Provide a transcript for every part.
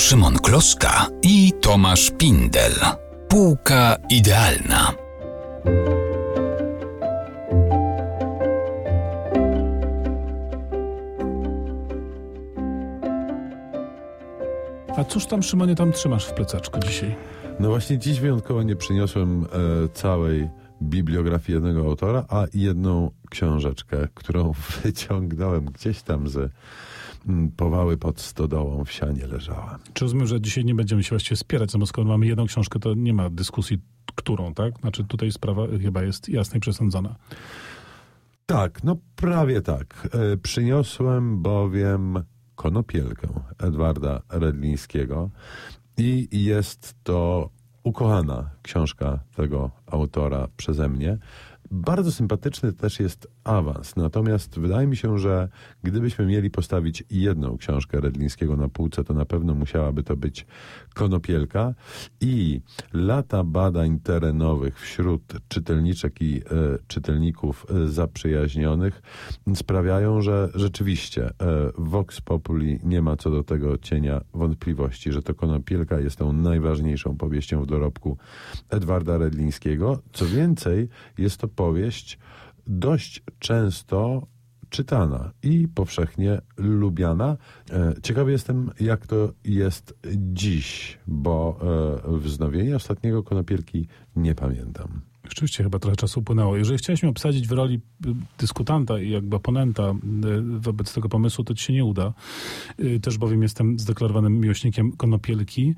Szymon Kloska i Tomasz Pindel. Półka idealna. A cóż tam, Szymonie, tam trzymasz w plecaczku dzisiaj? No właśnie dziś wyjątkowo nie przyniosłem e, całej bibliografii jednego autora, a jedną książeczkę, którą wyciągnąłem gdzieś tam ze powały pod stodołą w sianie leżała. Czy rozumiem, że dzisiaj nie będziemy się właściwie spierać, no skoro mamy jedną książkę, to nie ma dyskusji, którą, tak? Znaczy tutaj sprawa chyba jest jasna i przesądzona. Tak, no prawie tak. E, przyniosłem bowiem Konopielkę Edwarda Redlińskiego i jest to ukochana książka tego autora przeze mnie. Bardzo sympatyczny też jest awans, natomiast wydaje mi się, że gdybyśmy mieli postawić jedną książkę Redlińskiego na półce, to na pewno musiałaby to być Konopielka i lata badań terenowych wśród czytelniczek i e, czytelników e, zaprzyjaźnionych sprawiają, że rzeczywiście e, Vox Populi nie ma co do tego cienia wątpliwości, że to Konopielka jest tą najważniejszą powieścią w dorobku Edwarda Redlińskiego. Co więcej, jest to powieść dość często czytana i powszechnie lubiana. E, ciekawy jestem, jak to jest dziś, bo e, wznowienia ostatniego Konopielki nie pamiętam. Rzeczywiście chyba trochę czasu upłynęło. Jeżeli chciałeś mnie obsadzić w roli y, dyskutanta i jakby oponenta y, wobec tego pomysłu, to ci się nie uda. Y, też bowiem jestem zdeklarowanym miłośnikiem konopielki.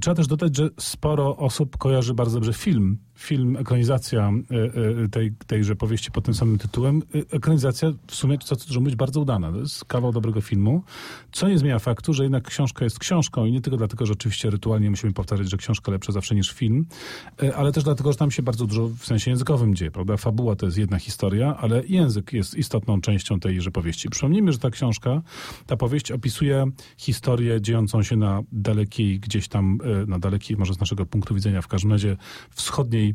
Trzeba też dodać, że sporo osób kojarzy bardzo dobrze film film, ekranizacja e, e, tej, tejże powieści pod tym samym tytułem. E, ekranizacja w sumie, co dużo mówić, bardzo udana. To jest kawał dobrego filmu, co nie zmienia faktu, że jednak książka jest książką i nie tylko dlatego, że oczywiście rytualnie musimy powtarzać, że książka lepsza zawsze niż film, ale też dlatego, że tam się bardzo dużo w sensie językowym dzieje, prawda? Fabuła to jest jedna historia, ale język jest istotną częścią tejże powieści. Przypomnijmy, że ta książka, ta powieść opisuje historię dziejącą się na dalekiej, gdzieś tam, na dalekiej, może z naszego punktu widzenia, w każdym razie wschodniej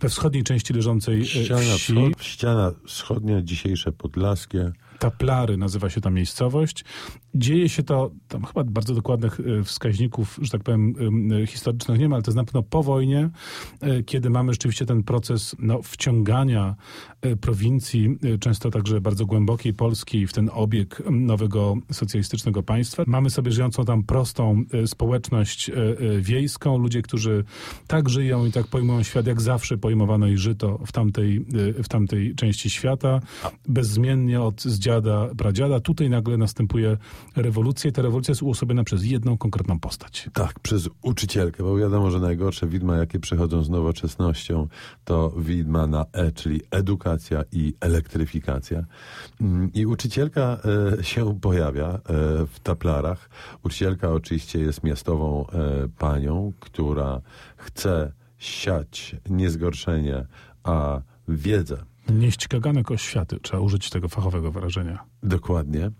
we wschodniej części leżącej e, ściana wsi. Wschod, ściana wschodnia, dzisiejsze podlaskie. Taplary nazywa się ta miejscowość. Dzieje się to, tam chyba bardzo dokładnych e, wskaźników, że tak powiem, e, historycznych nie ma, ale to jest na pewno po wojnie, e, kiedy mamy rzeczywiście ten proces no, wciągania prowincji, często także bardzo głębokiej Polski w ten obieg nowego socjalistycznego państwa. Mamy sobie żyjącą tam prostą społeczność wiejską, ludzie, którzy tak żyją i tak pojmują świat, jak zawsze pojmowano i żyto w tamtej, w tamtej części świata, bezmiennie od z dziada, pradziada. Tutaj nagle następuje rewolucja i ta rewolucja jest uosobiona przez jedną konkretną postać. Tak, przez uczycielkę, bo wiadomo, że najgorsze widma, jakie przychodzą z nowoczesnością, to widma na E, czyli edukacja i elektryfikacja. Mm, I uczycielka e, się pojawia e, w taplarach. Uczycielka oczywiście jest miastową e, panią, która chce siać niezgorszenie, a wiedzę Nieść kaganek o światy, trzeba użyć tego fachowego wyrażenia. Dokładnie. E,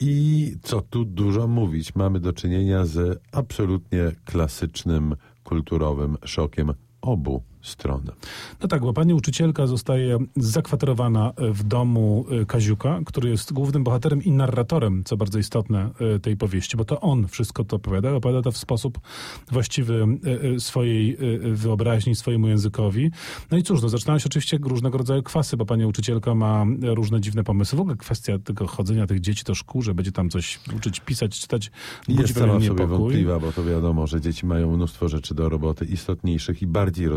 I co tu dużo mówić, mamy do czynienia z absolutnie klasycznym kulturowym szokiem obu stronę. No tak, bo pani uczycielka zostaje zakwaterowana w domu e, Kaziuka, który jest głównym bohaterem i narratorem, co bardzo istotne, e, tej powieści, bo to on wszystko to opowiada. Opowiada to w sposób właściwy e, swojej wyobraźni, swojemu językowi. No i cóż, no, zaczynają się oczywiście różnego rodzaju kwasy, bo pani uczycielka ma różne dziwne pomysły. W ogóle kwestia tego chodzenia tych dzieci do szkół, że będzie tam coś uczyć, pisać, czytać, budzi jest sama sobie wątpliwa, bo to wiadomo, że dzieci mają mnóstwo rzeczy do roboty istotniejszych i bardziej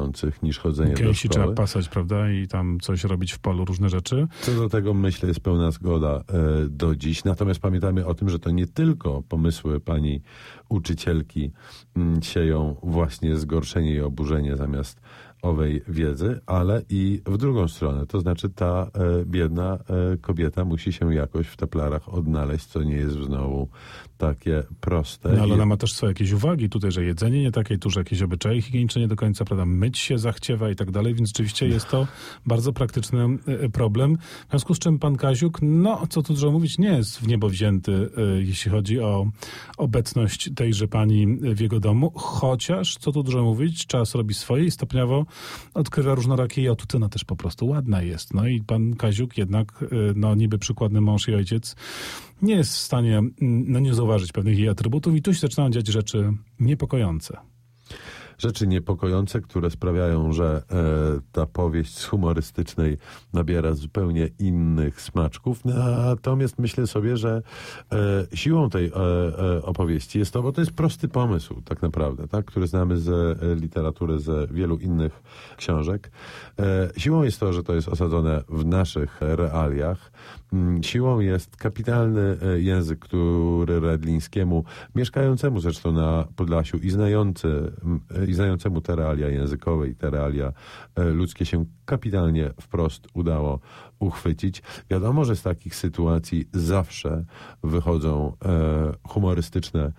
rozwijających niż chodzenie Gęsi do szkoły. trzeba pasać, prawda, i tam coś robić w polu, różne rzeczy. Co do tego, myślę, jest pełna zgoda e, do dziś. Natomiast pamiętajmy o tym, że to nie tylko pomysły pani uczycielki mm, sieją właśnie zgorszenie i oburzenie zamiast owej wiedzy, ale i w drugą stronę. To znaczy ta e, biedna e, kobieta musi się jakoś w teplarach odnaleźć, co nie jest znowu takie proste. No ale ona ma też swoje jakieś uwagi tutaj, że jedzenie nie takie, tu, że jakieś obyczaje higieniczne nie do końca, prawda, myć się zachciewa i tak dalej, więc rzeczywiście jest to bardzo praktyczny e, problem. W związku z czym pan Kaziuk, no, co tu dużo mówić, nie jest w niebo wzięty, jeśli chodzi o obecność tejże pani w jego domu, chociaż, co tu dużo mówić, czas robi swoje i stopniowo odkrywa różnorakie otucena też po prostu ładna jest. No i pan Kaziuk jednak, y, no niby przykładny mąż i ojciec, nie jest w stanie mm, no, nie zauważyć pewnych jej atrybutów i tu się zaczynają dziać rzeczy niepokojące rzeczy niepokojące, które sprawiają, że e, ta powieść z humorystycznej nabiera zupełnie innych smaczków. Natomiast myślę sobie, że e, siłą tej e, opowieści jest to, bo to jest prosty pomysł tak naprawdę, tak, który znamy z literatury, z wielu innych książek. Siłą jest to, że to jest osadzone w naszych realiach. Mm, siłą jest kapitalny język, który Redlińskiemu, mieszkającemu zresztą na Podlasiu i znający i znającemu te realia językowe i te realia e, ludzkie się kapitalnie wprost udało uchwycić. Wiadomo, że z takich sytuacji zawsze wychodzą e, humorystyczne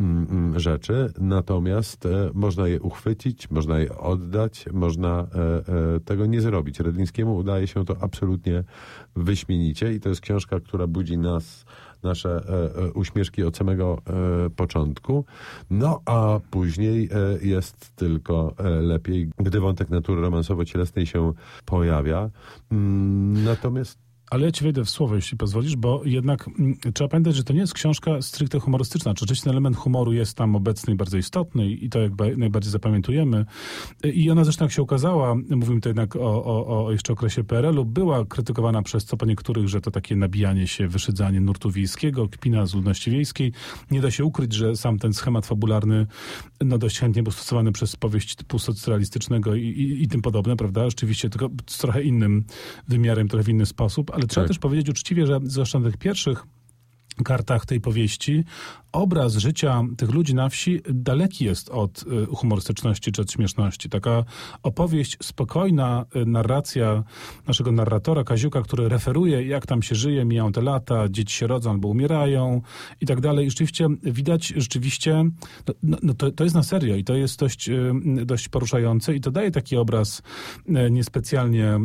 mm, mm, rzeczy, natomiast e, można je uchwycić, można je oddać, można tego nie zrobić. Redlińskiemu udaje się to absolutnie wyśmienicie i to jest książka, która budzi nas nasze e, e, uśmieszki od samego e, początku. No a później jest tylko lepiej, gdy wątek natury romansowo-cielesnej się pojawia. Mm, natomiast ale ja ci wejdę w słowo, jeśli pozwolisz, bo jednak mm, trzeba pamiętać, że to nie jest książka stricte humorystyczna. Czy oczywiście element humoru jest tam obecny i bardzo istotny i to jakby najbardziej zapamiętujemy. I ona zresztą, jak się ukazała, mówimy to jednak o, o, o jeszcze okresie PRL-u, była krytykowana przez co po niektórych, że to takie nabijanie się, wyszydzanie nurtu wiejskiego, kpina z ludności wiejskiej. Nie da się ukryć, że sam ten schemat fabularny no dość chętnie był stosowany przez powieść typu socrealistycznego i, i, i tym podobne, prawda? Rzeczywiście tylko z trochę innym wymiarem, trochę w inny sposób, ale trzeba tak. też powiedzieć uczciwie, że zwłaszcza na tych pierwszych kartach tej powieści, obraz życia tych ludzi na wsi daleki jest od y, humorystyczności czy od śmieszności. Taka opowieść, spokojna y, narracja naszego narratora Kaziuka, który referuje, jak tam się żyje, mijają te lata, dzieci się rodzą albo umierają i tak dalej. I rzeczywiście widać, rzeczywiście, no, no, no to, to jest na serio i to jest dość, y, dość poruszające i to daje taki obraz niespecjalnie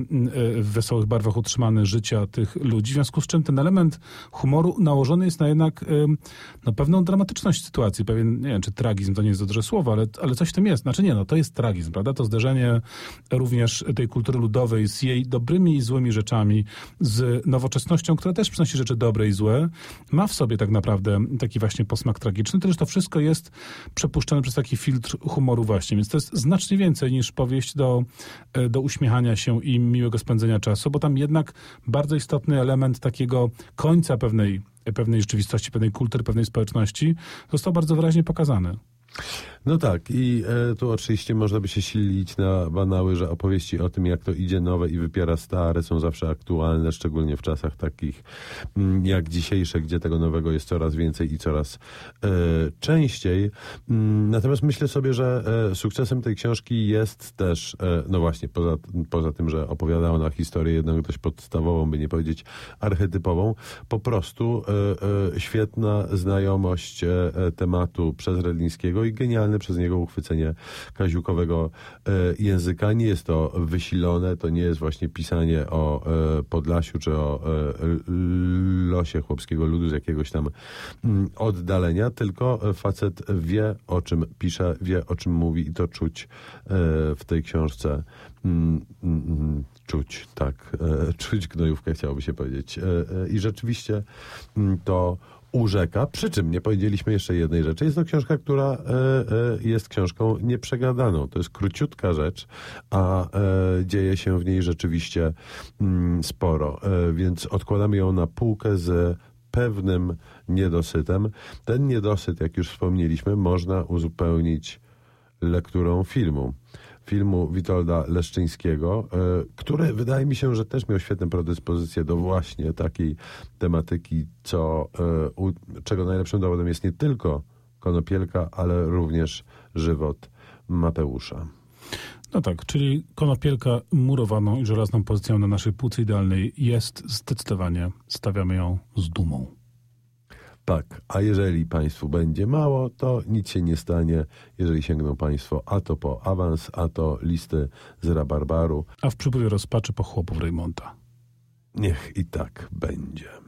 w wesołych barwach utrzymany życia tych ludzi, w związku z czym ten element humoru nałożony jest na jednak no, pewną dramatyczność sytuacji, pewien, nie wiem, czy tragizm to nie jest dobrze słowo, ale, ale coś w tym jest. Znaczy nie, no to jest tragizm, prawda? To zderzenie również tej kultury ludowej z jej dobrymi i złymi rzeczami, z nowoczesnością, która też przynosi rzeczy dobre i złe, ma w sobie tak naprawdę taki właśnie posmak tragiczny, to to wszystko jest przepuszczone przez taki filtr humoru właśnie, więc to jest znacznie więcej niż powieść do, e, do uśmiechania się i miłego spędzenia czasu, bo tam jednak bardzo istotny element takiego końca pewnej pewnej rzeczywistości, pewnej kultury, pewnej społeczności, został bardzo wyraźnie pokazany. No tak, i e, tu oczywiście można by się silić na banały, że opowieści o tym, jak to idzie nowe i wypiera stare, są zawsze aktualne, szczególnie w czasach takich mm, jak dzisiejsze, gdzie tego nowego jest coraz więcej i coraz e, częściej. Mm, natomiast myślę sobie, że e, sukcesem tej książki jest też, e, no właśnie, poza, poza tym, że opowiada ona historię jedną dość podstawową, by nie powiedzieć archetypową, po prostu e, e, świetna znajomość tematu przez Redlińskiego i genialna przez niego uchwycenie kaziukowego e, języka. Nie jest to wysilone, to nie jest właśnie pisanie o e, Podlasiu czy o e, losie chłopskiego ludu z jakiegoś tam mm, oddalenia, tylko facet wie o czym pisze, wie o czym mówi i to czuć w tej książce. Mm, mm, czuć, tak, czuć gnojówkę chciałoby się powiedzieć. I rzeczywiście to urzeka. Przy czym nie powiedzieliśmy jeszcze jednej rzeczy. Jest to książka, która e, e, jest książką nieprzegadaną. To jest króciutka rzecz, a e, dzieje się w niej rzeczywiście mm, sporo. Więc odkładamy ją na półkę z pewnym niedosytem. Ten niedosyt, jak już wspomnieliśmy, można uzupełnić lekturą filmu filmu Witolda Leszczyńskiego, e, który wydaje mi się, że też miał świetne predyspozycje do właśnie takiej tematyki, co, e, czego najlepszym dowodem jest nie tylko konopielka, ale również żywot Mateusza. No tak, czyli konopielka murowaną i żelazną pozycją na naszej półce idealnej jest zdecydowanie, stawiamy ją z dumą. Tak, a jeżeli Państwu będzie mało, to nic się nie stanie, jeżeli sięgną Państwo a to po awans, a to listy z rabarbaru. A w przypływie rozpaczy po chłopów Reymonta. Niech i tak będzie.